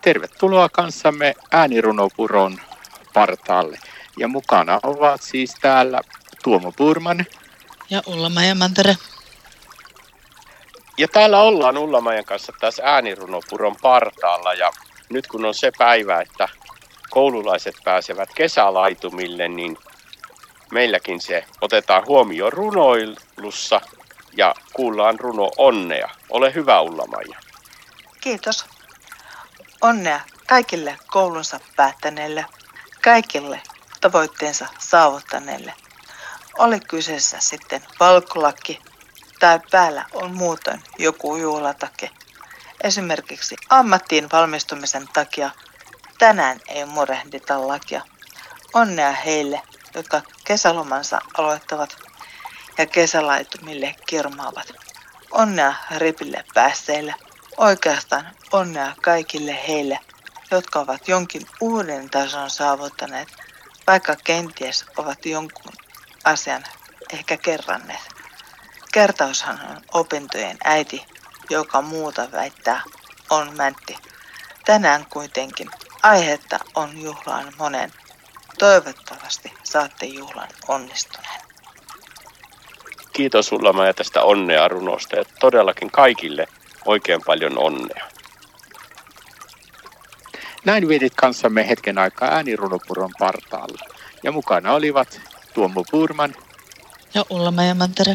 Tervetuloa kanssamme äänirunopuron partaalle. Ja mukana ovat siis täällä Tuomo Purman. Ja Ulla Mantere. Ja täällä ollaan Ullamajan kanssa taas äänirunopuron partaalla ja nyt kun on se päivä, että koululaiset pääsevät kesälaitumille, niin meilläkin se otetaan huomioon runoilussa ja kuullaan runo Onnea. Ole hyvä Ullamaja. Kiitos. Onnea kaikille koulunsa päättäneille, kaikille tavoitteensa saavuttaneille. Oli kyseessä sitten valkolakki tai päällä on muutoin joku juhlatake. Esimerkiksi ammattiin valmistumisen takia tänään ei murehdita lakia. Onnea heille, jotka kesälomansa aloittavat ja kesälaitumille kirmaavat. Onnea ripille päässeille. Oikeastaan onnea kaikille heille, jotka ovat jonkin uuden tason saavuttaneet, vaikka kenties ovat jonkun asian ehkä kerranneet. Kertaushan on opintojen äiti, joka muuta väittää on mäntti. Tänään kuitenkin aihetta on juhlaan monen. Toivottavasti saatte juhlan onnistuneen. Kiitos sulla ja tästä onnea runosta ja todellakin kaikille oikein paljon onnea. Näin vietit kanssamme hetken aikaa äänirunopuron partaalla. Ja mukana olivat Tuomo Purman ja Ulla Mantere.